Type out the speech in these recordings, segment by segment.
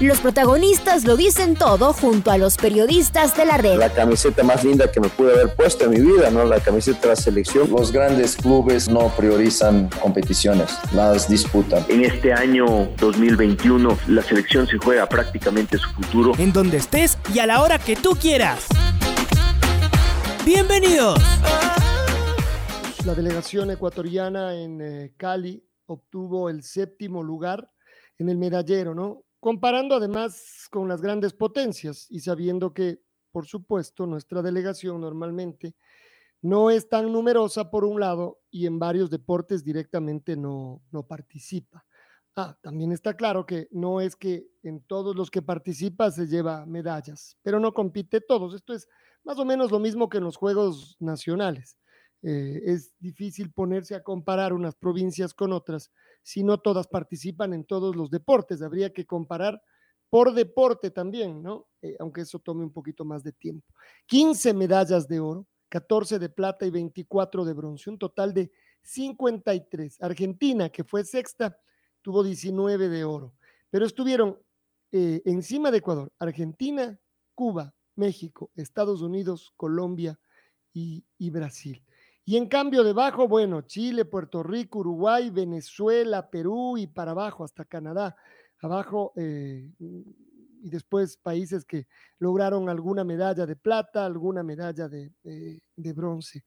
Los protagonistas lo dicen todo junto a los periodistas de la red. La camiseta más linda que me pude haber puesto en mi vida, ¿no? La camiseta de la selección. Los grandes clubes no priorizan competiciones, las disputan. En este año 2021 la selección se juega prácticamente su futuro. En donde estés y a la hora que tú quieras. Bienvenidos. La delegación ecuatoriana en eh, Cali obtuvo el séptimo lugar en el medallero, ¿no? Comparando además con las grandes potencias y sabiendo que, por supuesto, nuestra delegación normalmente no es tan numerosa por un lado y en varios deportes directamente no, no participa. Ah, también está claro que no es que en todos los que participa se lleva medallas, pero no compite todos. Esto es más o menos lo mismo que en los Juegos Nacionales. Eh, es difícil ponerse a comparar unas provincias con otras si no todas participan en todos los deportes. Habría que comparar por deporte también, ¿no? Eh, aunque eso tome un poquito más de tiempo. 15 medallas de oro, 14 de plata y 24 de bronce, un total de 53. Argentina, que fue sexta, tuvo 19 de oro, pero estuvieron eh, encima de Ecuador, Argentina, Cuba, México, Estados Unidos, Colombia y Brasil. Y en cambio debajo, bueno, Chile, Puerto Rico, Uruguay, Venezuela, Perú y para abajo hasta Canadá. Abajo eh, y después países que lograron alguna medalla de plata, alguna medalla de, bronce.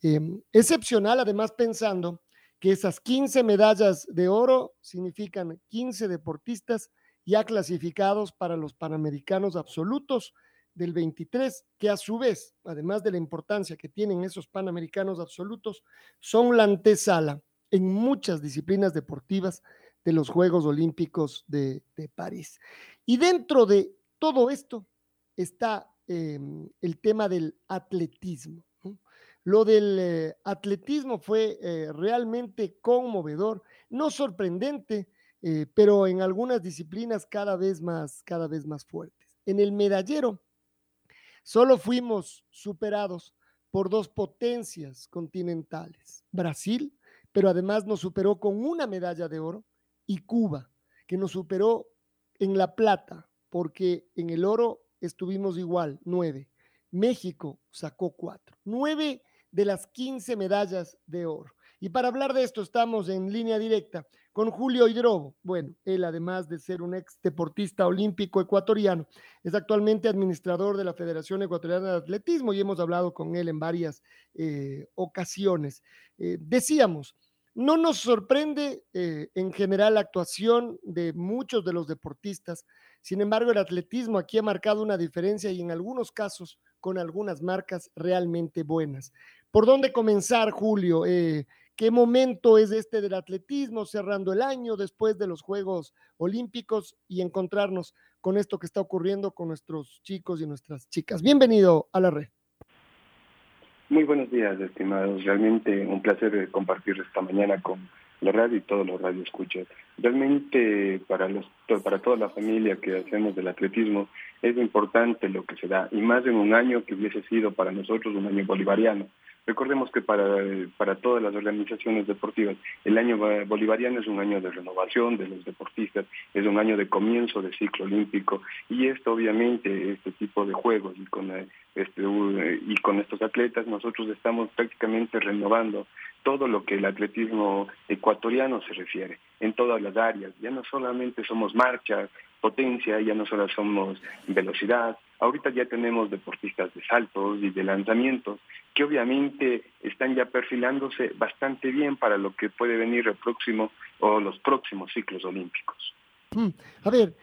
Em, excepcional, además pensando que esas 15 medallas de oro significan 15 deportistas ya clasificados para los Panamericanos absolutos del 23, que a su vez, además de la importancia que tienen esos panamericanos absolutos, son la antesala en muchas disciplinas deportivas de los Juegos Olímpicos de, París. Y dentro de todo esto está em, el tema del atletismo. Lo del eh, atletismo fue eh, realmente conmovedor, no sorprendente, eh, pero en algunas disciplinas cada vez más, cada vez más fuertes. En el medallero, Solo fuimos superados por dos potencias continentales, Brasil, pero además nos superó con una medalla de oro, y Cuba, que nos superó en la plata, porque en el oro estuvimos igual, nueve. México sacó cuatro, nueve de las quince medallas de oro. Y para hablar de esto estamos en línea directa con Julio Hidrobo. Bueno, él además de ser un ex deportista olímpico ecuatoriano, es actualmente administrador de la Federación Ecuatoriana de Atletismo y hemos hablado con él en varias eh, ocasiones. Eh, decíamos, no nos sorprende eh, en general la actuación de muchos de los deportistas, sin embargo el atletismo aquí ha marcado una diferencia y en algunos casos con algunas marcas realmente buenas. ¿Por dónde comenzar, Julio? ¿Qué momento es este del atletismo cerrando el año después de los Juegos Olímpicos y encontrarnos con esto que está ocurriendo con nuestros chicos y nuestras chicas? Bienvenido a la red. Muy buenos días, estimados. Realmente un placer compartir esta mañana con la radio y todos los radioescuchas. Realmente para, los, para toda la familia que hacemos del atletismo es importante lo que se da, y más en un año que hubiese sido para nosotros un año bolivariano Recordemos que para, para todas las organizaciones deportivas el año bolivariano es un año de renovación de los deportistas, es un año de comienzo de ciclo olímpico y esto obviamente, este tipo de juegos y con, este, y con estos atletas nosotros estamos prácticamente renovando todo lo que el atletismo ecuatoriano se refiere, en todas las áreas. Ya no solamente somos marcha, potencia, ya no solo somos velocidad, ahorita ya tenemos deportistas de saltos y de lanzamientos que obviamente están ya perfilándose bastante bien para lo que puede venir el próximo o los próximos ciclos olímpicos. Mm, a ver,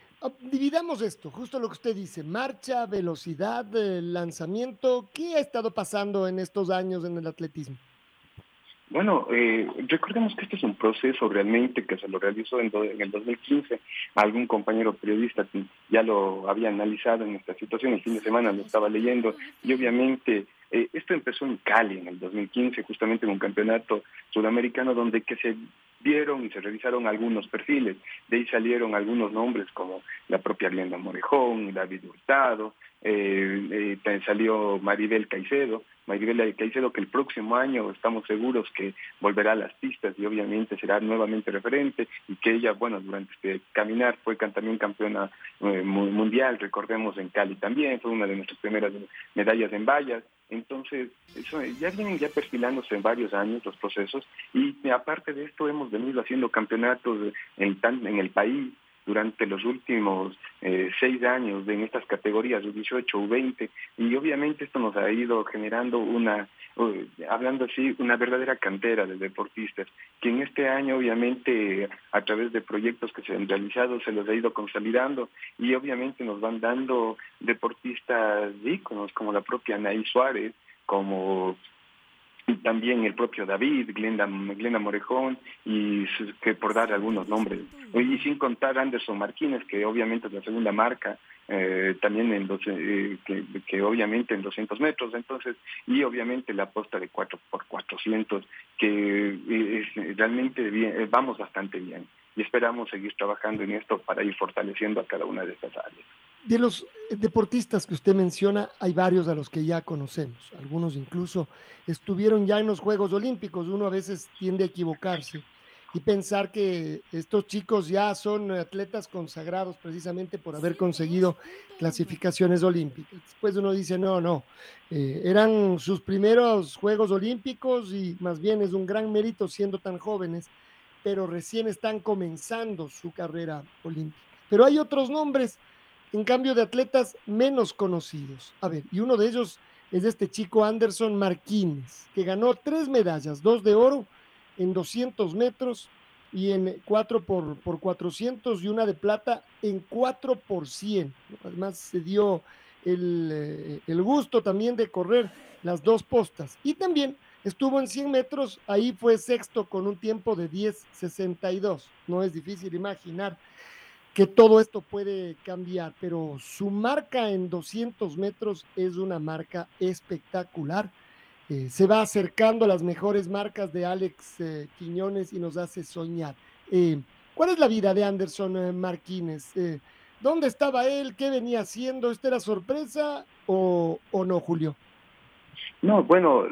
dividamos esto, justo lo que usted dice, marcha, velocidad, lanzamiento, ¿qué ha estado pasando en estos años en el atletismo? Bueno, eh, recordemos que este es un proceso realmente que se lo realizó en, el 2015. Algún compañero periodista ya lo había analizado en esta situación, el fin de semana lo estaba leyendo y obviamente Eh, esto empezó en Cali en el 2015, justamente en un campeonato sudamericano donde que se vieron y se revisaron algunos perfiles. De ahí salieron algunos nombres como la propia Glenda Morejón, David Hurtado, eh, eh, salió Maribel Caicedo, Maribel Caicedo que el próximo año estamos seguros que volverá a las pistas y obviamente será nuevamente referente y que ella, bueno, durante este caminar fue también campeona eh, mundial, recordemos en Cali también, fue una de nuestras primeras medallas en vallas. Entonces, eso, ya vienen ya perfilándose en varios años los procesos y aparte de esto hemos venido haciendo campeonatos en, en el país, durante los últimos eh, seis años en estas categorías, 18 o 20, y obviamente esto nos ha ido generando una, hablando así, una verdadera cantera de deportistas, que en este año obviamente a través de proyectos que se han realizado se los ha ido consolidando y obviamente nos van dando deportistas íconos como la propia Anaí Suárez, como y también el propio David, Glenda, Glenda Morejón, y que por dar algunos nombres. Y sin contar Anderson Martínez, que obviamente es la segunda marca, eh, también en eh, que, obviamente en 200 metros, entonces, y obviamente la aposta de 4 por 400, que es, realmente bien, vamos bastante bien. Y esperamos seguir trabajando en esto para ir fortaleciendo a cada una de estas áreas. De los deportistas que usted menciona, hay varios a los que ya conocemos. Algunos incluso estuvieron ya en los Juegos Olímpicos. Uno a veces tiende a equivocarse y pensar que estos chicos ya son atletas consagrados precisamente por haber conseguido clasificaciones olímpicas. Después uno dice, no, no, eh, eran sus primeros Juegos Olímpicos y más bien es un gran mérito siendo tan jóvenes, pero recién están comenzando su carrera olímpica. Pero hay otros nombres en cambio de atletas menos conocidos. A ver, y uno de ellos es este chico Anderson Marquines, que ganó tres medallas, dos de oro en 200 metros y en 4 por, por 400 y una de plata en 4 por 100. Además se dio el, eh, el gusto también de correr las dos postas. Y también estuvo en 100 metros, ahí fue sexto con un tiempo de 10.62. No es difícil imaginar que todo esto puede cambiar, pero su marca en 200 metros es una marca espectacular. Eh, se va acercando a las mejores marcas de Alex eh, Quiñones y nos hace soñar. Eh, ¿Cuál es la vida de Anderson Martínez? ¿Dónde estaba él? ¿Qué venía haciendo? ¿Esta era sorpresa o, o no, Julio? No, bueno,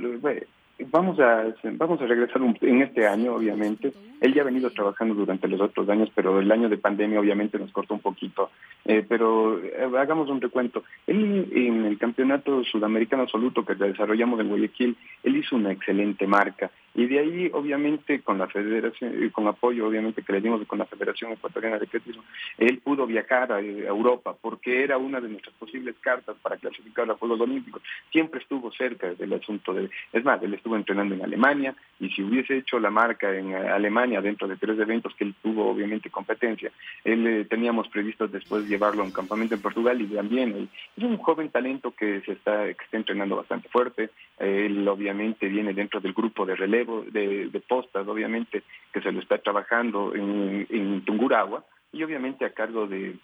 vamos a vamos a regresar en este año, obviamente. Él ya ha venido trabajando durante los otros años, pero el año de pandemia obviamente nos cortó un poquito. Eh, pero eh, hagamos un recuento. Él en el campeonato sudamericano absoluto que desarrollamos en Guayaquil, él hizo una excelente marca. Y de ahí, obviamente, con la federación, con apoyo, obviamente, que le dimos con la Federación Ecuatoriana de Atletismo, él pudo viajar a, Europa porque era una de nuestras posibles cartas para clasificar a los Juegos Olímpicos. Siempre estuvo cerca del asunto de, es más, él estuvo entrenando en Alemania y si hubiese hecho la marca en Alemania dentro de tres eventos que él tuvo, obviamente, competencia, él eh, teníamos previsto después llevarlo a un campamento en Portugal y también es un joven talento que se está, que está entrenando bastante fuerte. Él obviamente viene dentro del grupo de relevo de, postas, obviamente, que se lo está trabajando en Tunguragua y obviamente a cargo de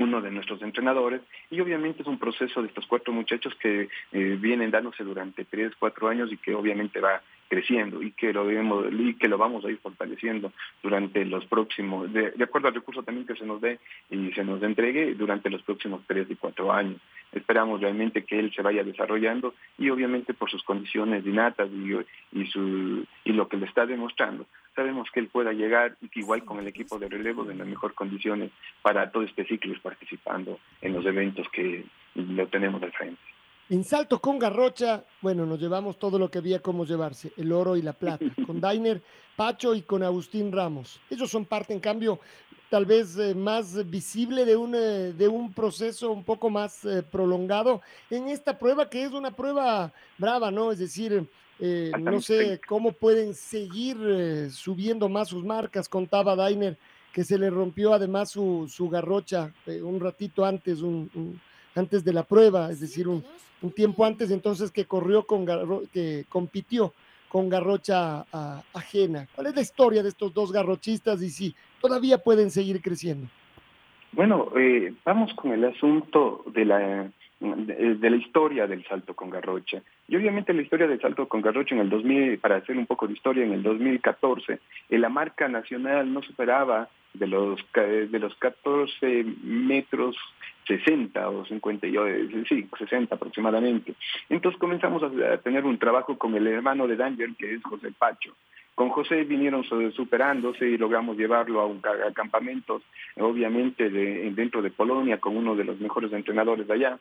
uno de nuestros entrenadores y obviamente es un proceso de estos cuatro muchachos que eh, vienen dándose durante tres, cuatro años y que obviamente va creciendo y que lo debemos y que lo vamos a ir fortaleciendo durante los próximos, de, acuerdo al recurso también que se nos dé y se nos entregue durante los próximos tres y cuatro años. Esperamos realmente que él se vaya desarrollando y obviamente por sus condiciones innatas y, su, y lo que le está demostrando, sabemos que él pueda llegar igual con el equipo de relevo en las mejores condiciones para todo este ciclo participando en los eventos que lo tenemos al frente. En salto con Garrocha, bueno, nos llevamos todo lo que había como llevarse, el oro y la plata, con Dainer, Pacho y con Agustín Ramos. Ellos son parte, en cambio, tal vez eh, más visible de un, eh, de un proceso un poco más eh, prolongado en esta prueba, que es una prueba brava, ¿no? Es decir, no sé cómo pueden seguir subiendo más sus marcas, contaba Dainer, que se le rompió además su, su garrocha un ratito antes, un, antes de la prueba, es decir, un un tiempo antes entonces que corrió con que compitió con garrocha ajena. ¿Cuál es la historia de estos dos garrochistas y si todavía pueden seguir creciendo? Bueno, eh, vamos con el asunto de la de, la historia del salto con garrocha. Y obviamente la historia del salto con garrocha en el 2000, para hacer un poco de historia, en el 2014, la marca nacional no superaba de los, de los 14 metros 60 o 50, sí, 60 aproximadamente. Entonces comenzamos a tener un trabajo con el hermano de Danger, que es José Pacho. Con José vinieron superándose y logramos llevarlo a un campamentos, obviamente de, dentro de Polonia, con uno de los mejores entrenadores de allá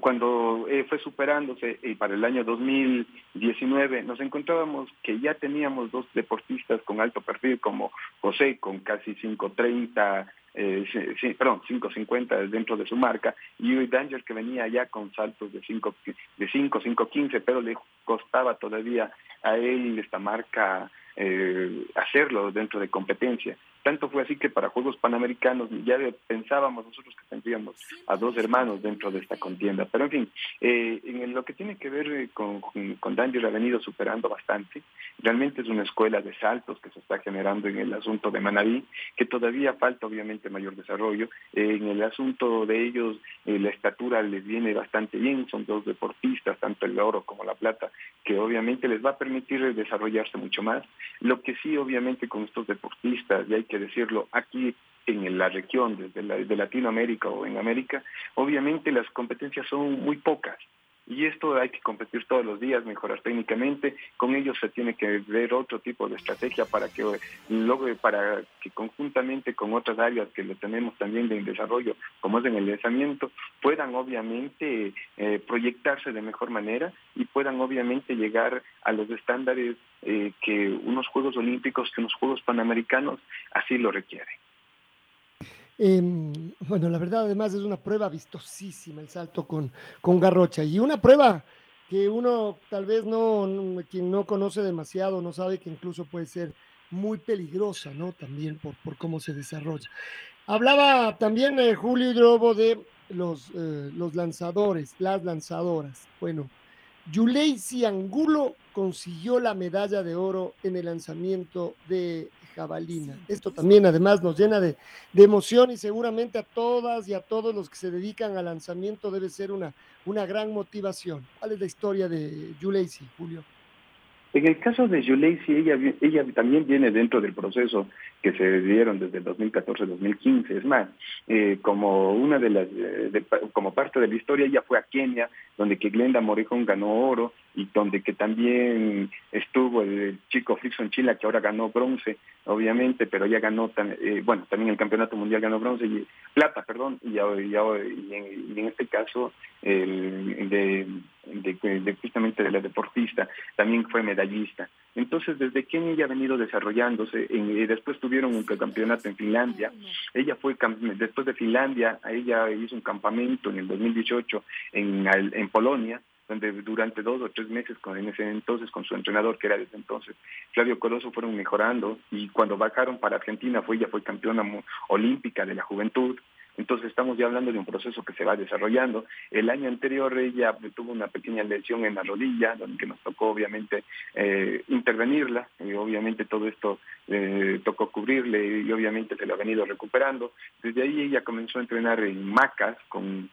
cuando eh, fue superándose y para el año 2019 nos encontrábamos que ya teníamos dos deportistas con alto perfil como José con casi 530 eh, sí, perdón, 5.50 dentro de su marca, y Danger que venía ya con saltos de 5, de 5, 5.15, pero le costaba todavía a él esta marca eh, hacerlo dentro de competencia. Tanto fue así que para Juegos Panamericanos ya pensábamos nosotros que tendríamos a dos hermanos dentro de esta contienda. Pero en fin, eh, en lo que tiene que ver eh, con, con Danger ha venido superando bastante. Realmente es una escuela de saltos que se está generando en el asunto de Manaví, que todavía falta obviamente mayor desarrollo. en el asunto de ellos, eh, la estatura les viene bastante bien, son dos deportistas, tanto el oro como la plata, que obviamente les va a permitir desarrollarse mucho más. Lo que sí, obviamente, con estos deportistas, y hay que decirlo, aquí en la región desde de Latinoamérica o en América, obviamente las competencias son muy pocas. Y esto hay que competir todos los días, mejorar técnicamente. Con ellos se tiene que ver otro tipo de estrategia para que logre, para que conjuntamente con otras áreas que lo tenemos también de desarrollo, como es en el lanzamiento, puedan obviamente eh, proyectarse de mejor manera y puedan obviamente llegar a los estándares eh, que unos Juegos Olímpicos, que unos Juegos Panamericanos así lo requieren. Em, bueno, la verdad además es una prueba vistosísima el salto con, con Garrocha y una prueba que uno tal vez no, quien no conoce demasiado, no sabe que incluso puede ser muy peligrosa, ¿no? También por, por cómo se desarrolla. Hablaba también eh, Julio Drobo de los, eh, los lanzadores, las lanzadoras. Bueno, Yuleisi Angulo consiguió la medalla de oro en el lanzamiento de jabalina. Esto también además nos llena de, emoción y seguramente a todas y a todos los que se dedican al lanzamiento debe ser una, una gran motivación. ¿Cuál es la historia de Juleisi, Julio? En el caso de Juleisi, ella, ella también viene dentro del proceso que se dieron desde el 2014-2015. Es más, eh, como una de las, eh, como parte de la historia, ella fue a Kenia, donde que Glenda Morejón ganó oro y donde que también estuvo el chico Frickson Chila, que ahora ganó bronce, obviamente, pero ella ganó, eh, bueno, también el campeonato mundial ganó bronce y plata, perdón, y, en, este caso el de, de, justamente de la deportista, también fue medallista. Entonces, desde Kenia ella ha venido desarrollándose, y después tuvieron un campeonato en Finlandia, ella fue, después de Finlandia, ella hizo un campamento en el 2018 en, en Polonia, donde durante dos o tres meses con en ese entonces con su entrenador que era desde entonces Flavio Coloso fueron mejorando y cuando bajaron para Argentina fue ella fue campeona olímpica de la juventud entonces estamos ya hablando de un proceso que se va desarrollando. El año anterior ella tuvo una pequeña lesión en la rodilla, donde nos tocó obviamente eh, intervenirla, y obviamente todo esto eh, tocó cubrirle y obviamente se lo ha venido recuperando. Desde ahí ella comenzó a entrenar en Macas con,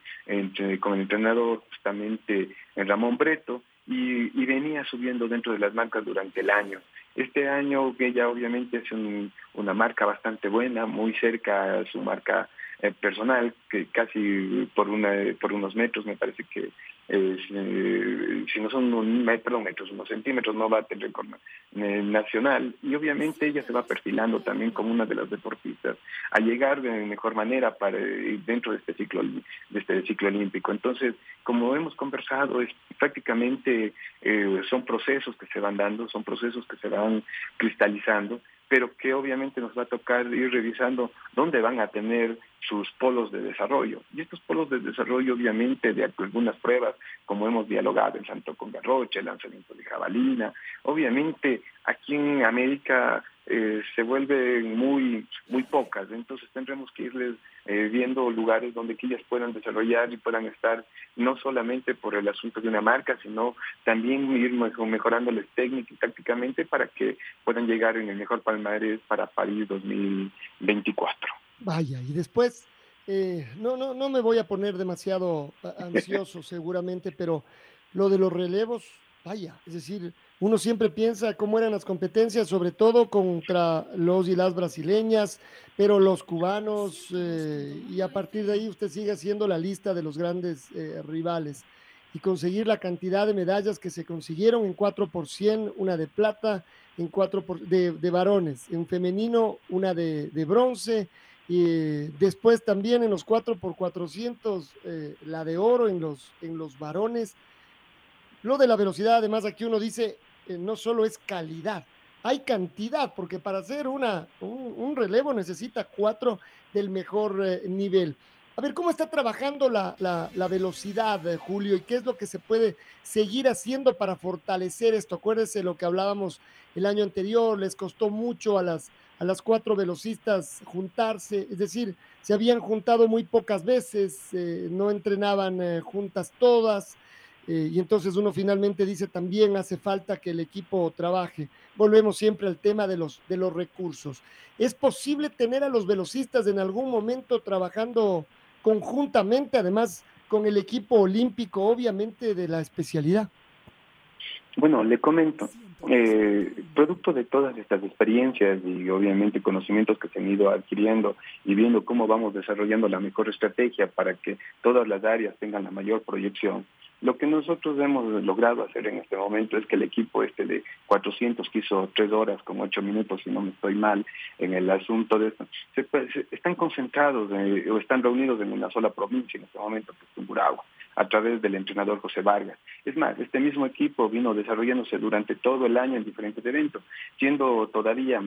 con el entrenador justamente Ramón Breto y, venía subiendo dentro de las marcas durante el año. Este año ella obviamente es una marca bastante buena, muy cerca a su marca eh, personal, que casi por, una, por unos metros me parece que eh, si no son un metro, metros, unos centímetros, no va a tener récord eh, nacional. Y obviamente ella se va perfilando también como una de las deportistas a llegar de mejor manera para dentro de este ciclo de este ciclo olímpico. Entonces, como hemos conversado, es prácticamente son procesos que se van dando, son procesos que se van cristalizando pero que obviamente nos va a tocar ir revisando dónde van a tener sus polos de desarrollo. Y estos polos de desarrollo, obviamente, de algunas pruebas, como hemos dialogado en Santo Congarroche, el lanzamiento de jabalina, obviamente aquí en América eh, se vuelven muy, muy pocas, entonces tendremos que irles eh, viendo lugares donde que ellas puedan desarrollar y puedan estar no solamente por el asunto de una marca, sino también ir mejorándoles técnica y tácticamente para que puedan llegar en el mejor palmarés para París 2024. Vaya, y después eh, no, no, no me voy a poner demasiado ansioso seguramente, pero lo de los relevos, vaya, es decir, uno siempre piensa cómo eran las competencias, sobre todo contra los y las brasileñas, pero los cubanos, eh, y a partir de ahí usted sigue haciendo la lista de los grandes eh, rivales. Y conseguir la cantidad de medallas que se consiguieron en 4 por 100, una de plata, en 4 por, de, de, varones, en femenino una de, de bronce, y eh, después también en los 4 por 400 eh, la de oro en los, en los varones. Lo de la velocidad, además aquí uno dice, no solo es calidad, hay cantidad, porque para hacer una, un, relevo necesita cuatro del mejor eh, nivel. A ver, ¿cómo está trabajando la, la, velocidad, eh, Julio? ¿Y qué es lo que se puede seguir haciendo para fortalecer esto? Acuérdese lo que hablábamos el año anterior, les costó mucho a las, a las cuatro velocistas juntarse, es decir, se habían juntado muy pocas veces, eh, no entrenaban juntas todas, eh, y entonces uno finalmente dice también hace falta que el equipo trabaje. Volvemos siempre al tema de los, de los recursos. ¿Es posible tener a los velocistas en algún momento trabajando conjuntamente, además con el equipo olímpico, obviamente, de la especialidad? Bueno, le comento, eh, producto de todas estas experiencias y obviamente conocimientos que se han ido adquiriendo y viendo cómo vamos desarrollando la mejor estrategia para que todas las áreas tengan la mayor proyección, lo que nosotros hemos logrado hacer en este momento es que el equipo este de 400 que hizo tres horas con ocho minutos, si no me estoy mal en el asunto de esto, se, se, están concentrados eh, o están reunidos en una sola provincia en este momento, que es Tumburagua a través del entrenador José Vargas. Es más, este mismo equipo vino desarrollándose durante todo el año en diferentes eventos, siendo todavía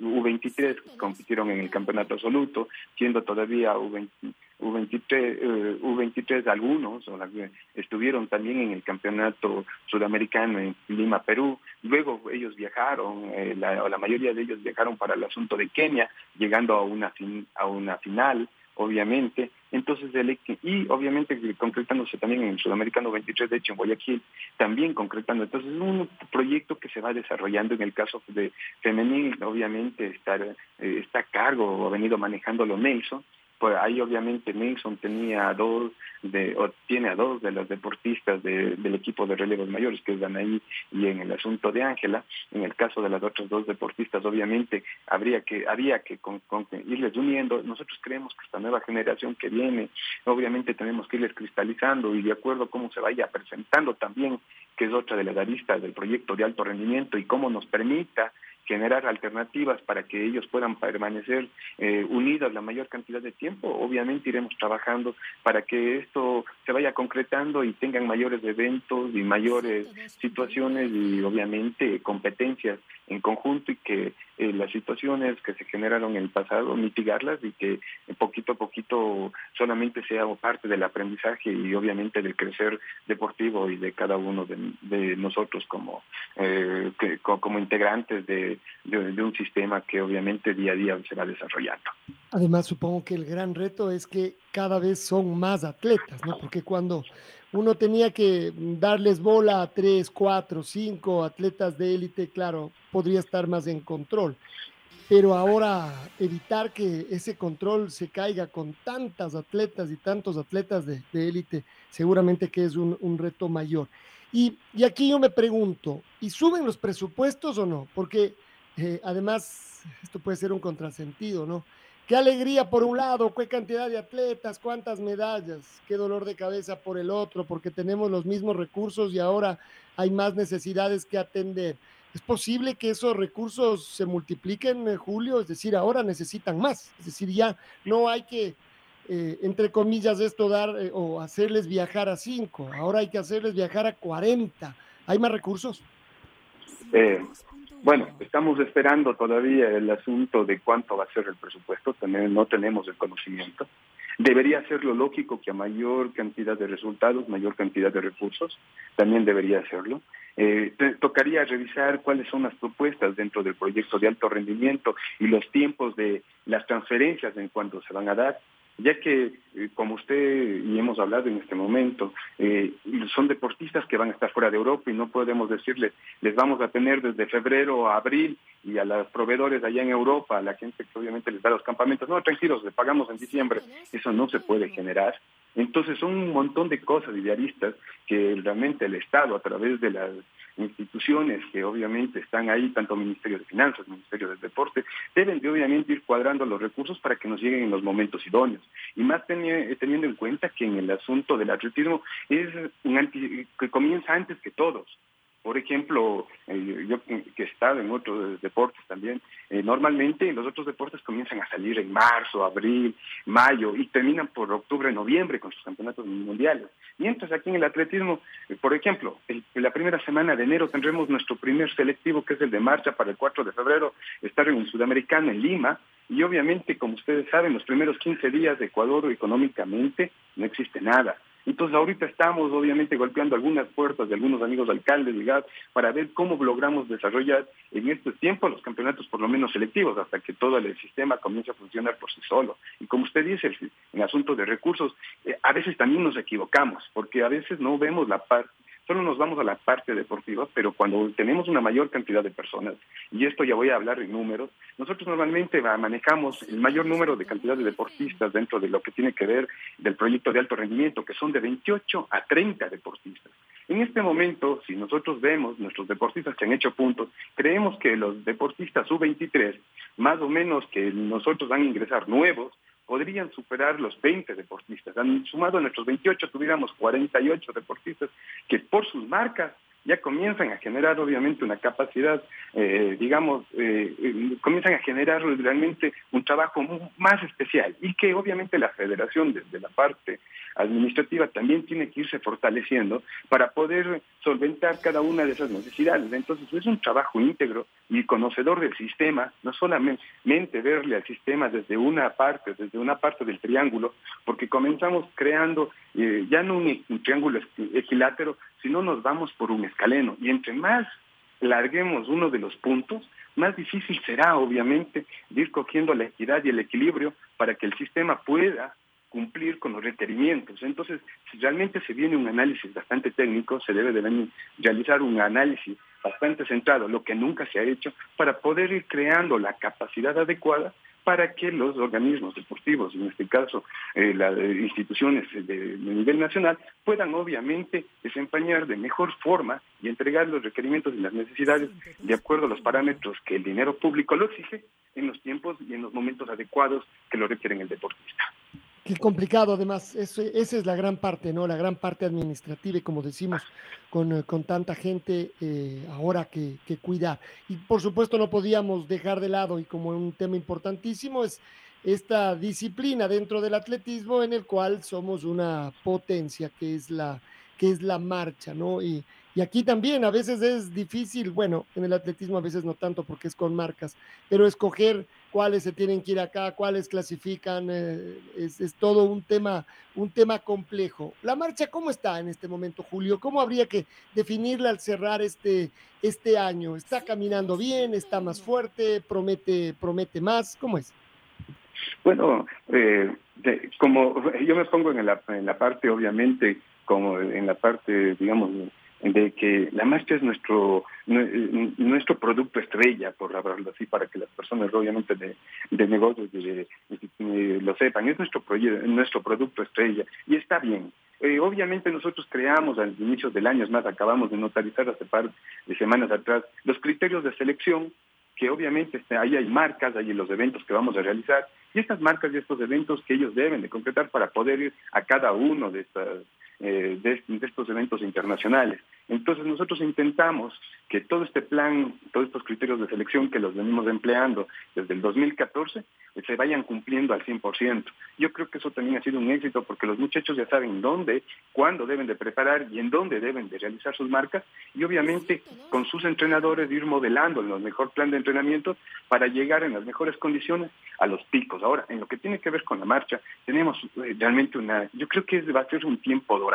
U23 compitieron en el campeonato absoluto, siendo todavía U20, U23, uh, U23 algunos estuvieron también en el campeonato sudamericano en Lima, Perú. Luego ellos viajaron, eh, la, mayoría de ellos viajaron para el asunto de Kenia, llegando a una, fin, a una final obviamente. Entonces, el, y obviamente concretándose también en el Sudamericano 23, de hecho en Guayaquil, también concretando. Entonces, es un proyecto que se va desarrollando en el caso de femenil, obviamente está, eh, está a cargo o ha venido manejándolo Nelson, pues ahí obviamente Nelson tenía dos de, o tiene a dos de los deportistas de, del equipo de relevos mayores, que es Danaí y en el asunto de Ángela. En el caso de las otras dos deportistas, obviamente habría que, había que irles uniendo. Nosotros creemos que esta nueva generación que viene, obviamente tenemos que irles cristalizando y de acuerdo a cómo se vaya presentando también, que es otra de las aristas del proyecto de alto rendimiento y cómo nos permita generar alternativas para que ellos puedan permanecer eh, unidos la mayor cantidad de tiempo. Obviamente iremos trabajando para que esto se vaya concretando y tengan mayores eventos y mayores situaciones y obviamente competencias en conjunto y que eh, las situaciones que se generaron en el pasado mitigarlas y que poquito a poquito solamente sea parte del aprendizaje y obviamente del crecer deportivo y de cada uno de, de nosotros como eh, que, como integrantes de, de, de, un sistema que obviamente día a día se va desarrollando. Además, supongo que el gran reto es que cada vez son más atletas, ¿no? Porque cuando uno tenía que darles bola a tres, cuatro, cinco atletas de élite, claro, podría estar más en control. Pero ahora evitar que ese control se caiga con tantas atletas y tantos atletas de, élite, seguramente que es un, un reto mayor. Y, aquí yo me pregunto, ¿y suben los presupuestos o no? Porque eh, además, esto puede ser un contrasentido, ¿no? Qué alegría por un lado, qué cantidad de atletas, cuántas medallas, qué dolor de cabeza por el otro, porque tenemos los mismos recursos y ahora hay más necesidades que atender. ¿Es posible que esos recursos se multipliquen, eh, Julio? Es decir, ahora necesitan más. Es decir, ya no hay que, eh, entre comillas, esto dar eh, o hacerles viajar a cinco. Ahora hay que hacerles viajar a 40. ¿Hay más recursos? Eh, bueno, estamos esperando todavía el asunto de cuánto va a ser el presupuesto, también no tenemos el conocimiento. Debería ser lo lógico que a mayor cantidad de resultados, mayor cantidad de recursos, también debería te, tocaría revisar cuáles son las propuestas dentro del proyecto de alto rendimiento y los tiempos de las transferencias en cuanto se van a dar ya que, eh, como usted y hemos hablado en este momento, eh, son deportistas que van a estar fuera de Europa y no podemos decirles, les vamos a tener desde febrero a abril y a los proveedores allá en Europa, a la gente que obviamente les da los campamentos, no, tranquilos, le pagamos en diciembre, eso no se puede generar. Entonces son un montón de cosas idealistas que realmente el Estado, a través de las instituciones que obviamente están ahí, tanto Ministerio de Finanzas, Ministerio del Deporte, deben de obviamente ir cuadrando los recursos para que nos lleguen en los momentos idóneos. Y más teniendo en cuenta que en el asunto del atletismo es un que comienza antes que todos. Por ejemplo, eh, yo que he estado en otros deportes también, eh, normalmente los otros deportes comienzan a salir en marzo, abril, mayo y terminan por octubre, noviembre con sus campeonatos mundiales. Mientras aquí en el atletismo, eh, por ejemplo, la primera semana de enero tendremos nuestro primer selectivo, que es el de marcha para el 4 de febrero, estar en un sudamericano en Lima, y obviamente, como ustedes saben, los primeros 15 días de Ecuador económicamente no existe nada. Entonces ahorita estamos obviamente golpeando algunas puertas de algunos amigos alcaldes de GAT para ver cómo logramos desarrollar en este tiempo los campeonatos por lo menos selectivos hasta que todo el sistema comience a funcionar por sí solo. Y como usted dice, en asuntos de recursos, eh, a veces también nos equivocamos porque a veces no vemos la parte solo nos vamos a la parte deportiva, pero cuando tenemos una mayor cantidad de personas, y esto ya voy a hablar en números, nosotros normalmente manejamos el mayor número de cantidad de deportistas dentro de lo que tiene que ver del proyecto de alto rendimiento, que son de 28 a 30 deportistas. En este momento, si nosotros vemos nuestros deportistas que han hecho puntos, creemos que los deportistas sub-23, más o menos que nosotros van a ingresar nuevos, podrían superar los 20 deportistas. Sumado a nuestros 28, tuviéramos 48 deportistas por sus marcas ya comienzan a generar obviamente una capacidad, eh, digamos, eh, eh, comienzan a generar realmente un trabajo más especial y que obviamente la federación desde la parte administrativa también tiene que irse fortaleciendo para poder solventar cada una de esas necesidades. Entonces es un trabajo íntegro y conocedor del sistema, no solamente verle al sistema desde una parte, desde una parte del triángulo, porque comenzamos creando ya no un, un triángulo equilátero, sino nos vamos por un escaleno. Y entre más larguemos uno de los puntos, más difícil será, obviamente, ir cogiendo la equidad y el equilibrio para que el sistema pueda cumplir con los requerimientos. Entonces, si realmente se viene un análisis bastante técnico, se debe de realizar un análisis bastante centrado, lo que nunca se ha hecho, para poder ir creando la capacidad adecuada para que los organismos deportivos, en este caso eh, las instituciones de, nivel nacional, puedan obviamente desempeñar de mejor forma y entregar los requerimientos y las necesidades de acuerdo a los parámetros que el dinero público lo exige en los tiempos y en los momentos adecuados que lo requieren el deportista. Qué complicado, además, esa es la gran parte, ¿no? La gran parte administrativa y como decimos, con, eh, tanta gente eh, ahora que, que cuidar. Y por supuesto no podíamos dejar de lado, y como un tema importantísimo, es esta disciplina dentro del atletismo en el cual somos una potencia, que es la, que es la marcha, ¿no? Y, y aquí también a veces es difícil, bueno, en el atletismo a veces no tanto porque es con marcas, pero escoger cuáles se tienen que ir acá, cuáles clasifican, eh, es, todo un tema, un tema complejo. La marcha, ¿cómo está en este momento, Julio? ¿Cómo habría que definirla al cerrar este, este año? ¿Está caminando bien? ¿Está más fuerte? ¿Promete, promete más? ¿Cómo es? Bueno, eh, como yo me pongo en la, en la parte, obviamente, como en la parte, digamos, de que la marcha es nuestro nuestro producto estrella, por hablarlo así, para que las personas obviamente de, de negocios lo sepan, es nuestro, nuestro producto estrella y está bien. Eh, obviamente nosotros creamos al inicio del año, es más, acabamos de notarizar hace par de semanas atrás los criterios de selección que obviamente este, ahí hay marcas, hay los eventos que vamos a realizar, y estas marcas y estos eventos que ellos deben de concretar para poder ir a cada uno de estas eh, de, estos eventos internacionales. Entonces nosotros intentamos que todo este plan, todos estos criterios de selección que los venimos empleando desde el 2014, se vayan cumpliendo al 100%. Yo creo que eso también ha sido un éxito porque los muchachos ya saben dónde, cuándo deben de preparar y en dónde deben de realizar sus marcas y obviamente con sus entrenadores ir modelando el mejor plan de entrenamiento para llegar en las mejores condiciones a los picos. Ahora, en lo que tiene que ver con la marcha, tenemos eh, realmente una, yo creo que va a ser un tiempo dorado,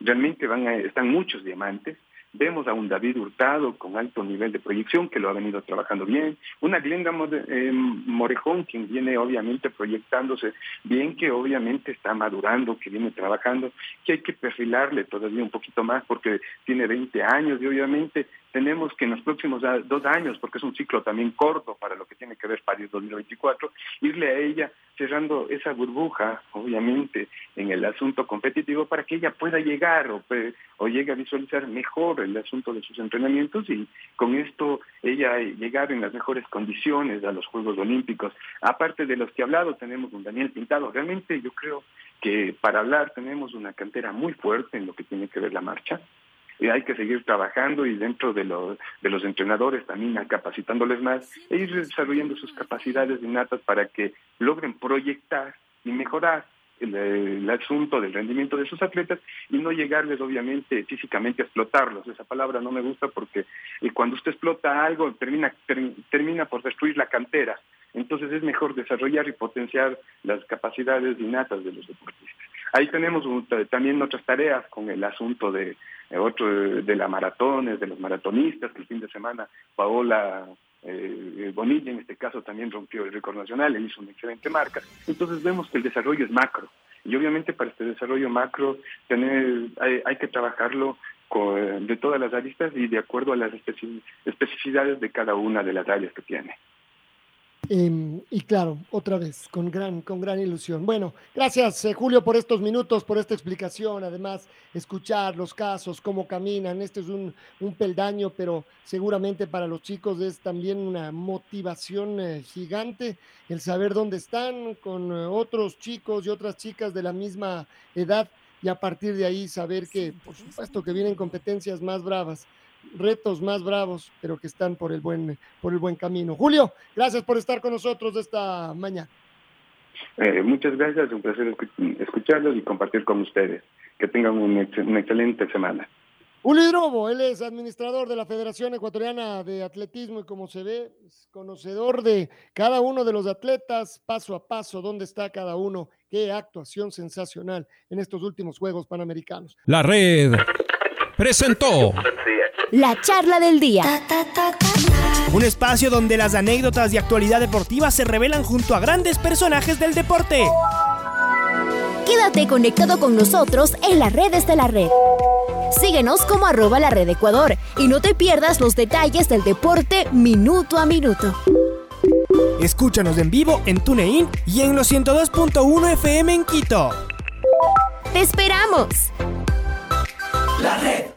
realmente van a, están muchos diamantes, Vemos a un David Hurtado con alto nivel de proyección que lo ha venido trabajando bien. Una Glenda eh, Morejón quien viene obviamente proyectándose bien, que obviamente está madurando, que viene trabajando, que hay que perfilarle todavía un poquito más porque tiene 20 años y obviamente tenemos que en los próximos dos años, porque es un ciclo también corto para lo que tiene que ver París 2024, irle a ella cerrando esa burbuja, obviamente, en el asunto competitivo para que ella pueda llegar o, o llegue a visualizar mejor el asunto de sus entrenamientos y con esto ella llegar en las mejores condiciones a los Juegos Olímpicos. Aparte de los que he hablado, tenemos un Daniel Pintado. Realmente yo creo que para hablar tenemos una cantera muy fuerte en lo que tiene que ver la marcha y hay que seguir trabajando y dentro de los, de los entrenadores también capacitándoles más e ir desarrollando sus capacidades innatas para que logren proyectar y mejorar el, asunto del rendimiento de sus atletas y no llegarles obviamente físicamente a explotarlos. Esa palabra no me gusta porque eh, cuando usted explota algo termina, termina por destruir la cantera. Entonces es mejor desarrollar y potenciar las capacidades innatas de los deportistas. Ahí tenemos también otras tareas con el asunto de eh, otro de las maratones, de los maratonistas, que el fin de semana Paola eh, Bonilla en este caso también rompió el récord nacional, e hizo una excelente marca. Entonces vemos que el desarrollo es macro. Y obviamente para este desarrollo macro tener, hay, que trabajarlo de todas las aristas y de acuerdo a las especificidades de cada una de las áreas que tiene. Em, y claro, otra vez, con gran, con gran ilusión. Bueno, gracias eh, Julio por estos minutos, por esta explicación. Además, escuchar los casos, cómo caminan. Este es un, un peldaño, pero seguramente para los chicos es también una motivación eh, gigante el saber dónde están con eh, otros chicos y otras chicas de la misma edad y a partir de ahí saber que, por supuesto, que vienen competencias más bravas retos más bravos, pero que están por el buen, por el buen camino. Julio, gracias por estar con nosotros esta mañana. Eh, muchas gracias, un placer escucharlos y compartir con ustedes. Que tengan una, excelente semana. Julio Hidrobo, él es administrador de la Federación Ecuatoriana de Atletismo y como se ve, es conocedor de cada uno de los atletas, paso a paso, dónde está cada uno, qué actuación sensacional en estos últimos Juegos Panamericanos. La red presentó la charla del día. Un espacio donde las anécdotas de actualidad deportiva se revelan junto a grandes personajes del deporte. Quédate conectado con nosotros en las redes de la red. Síguenos como arroba la red Ecuador y no te pierdas los detalles del deporte minuto a minuto. Escúchanos en vivo en TuneIn y en los 102.1 FM en Quito. ¡Te esperamos! La red.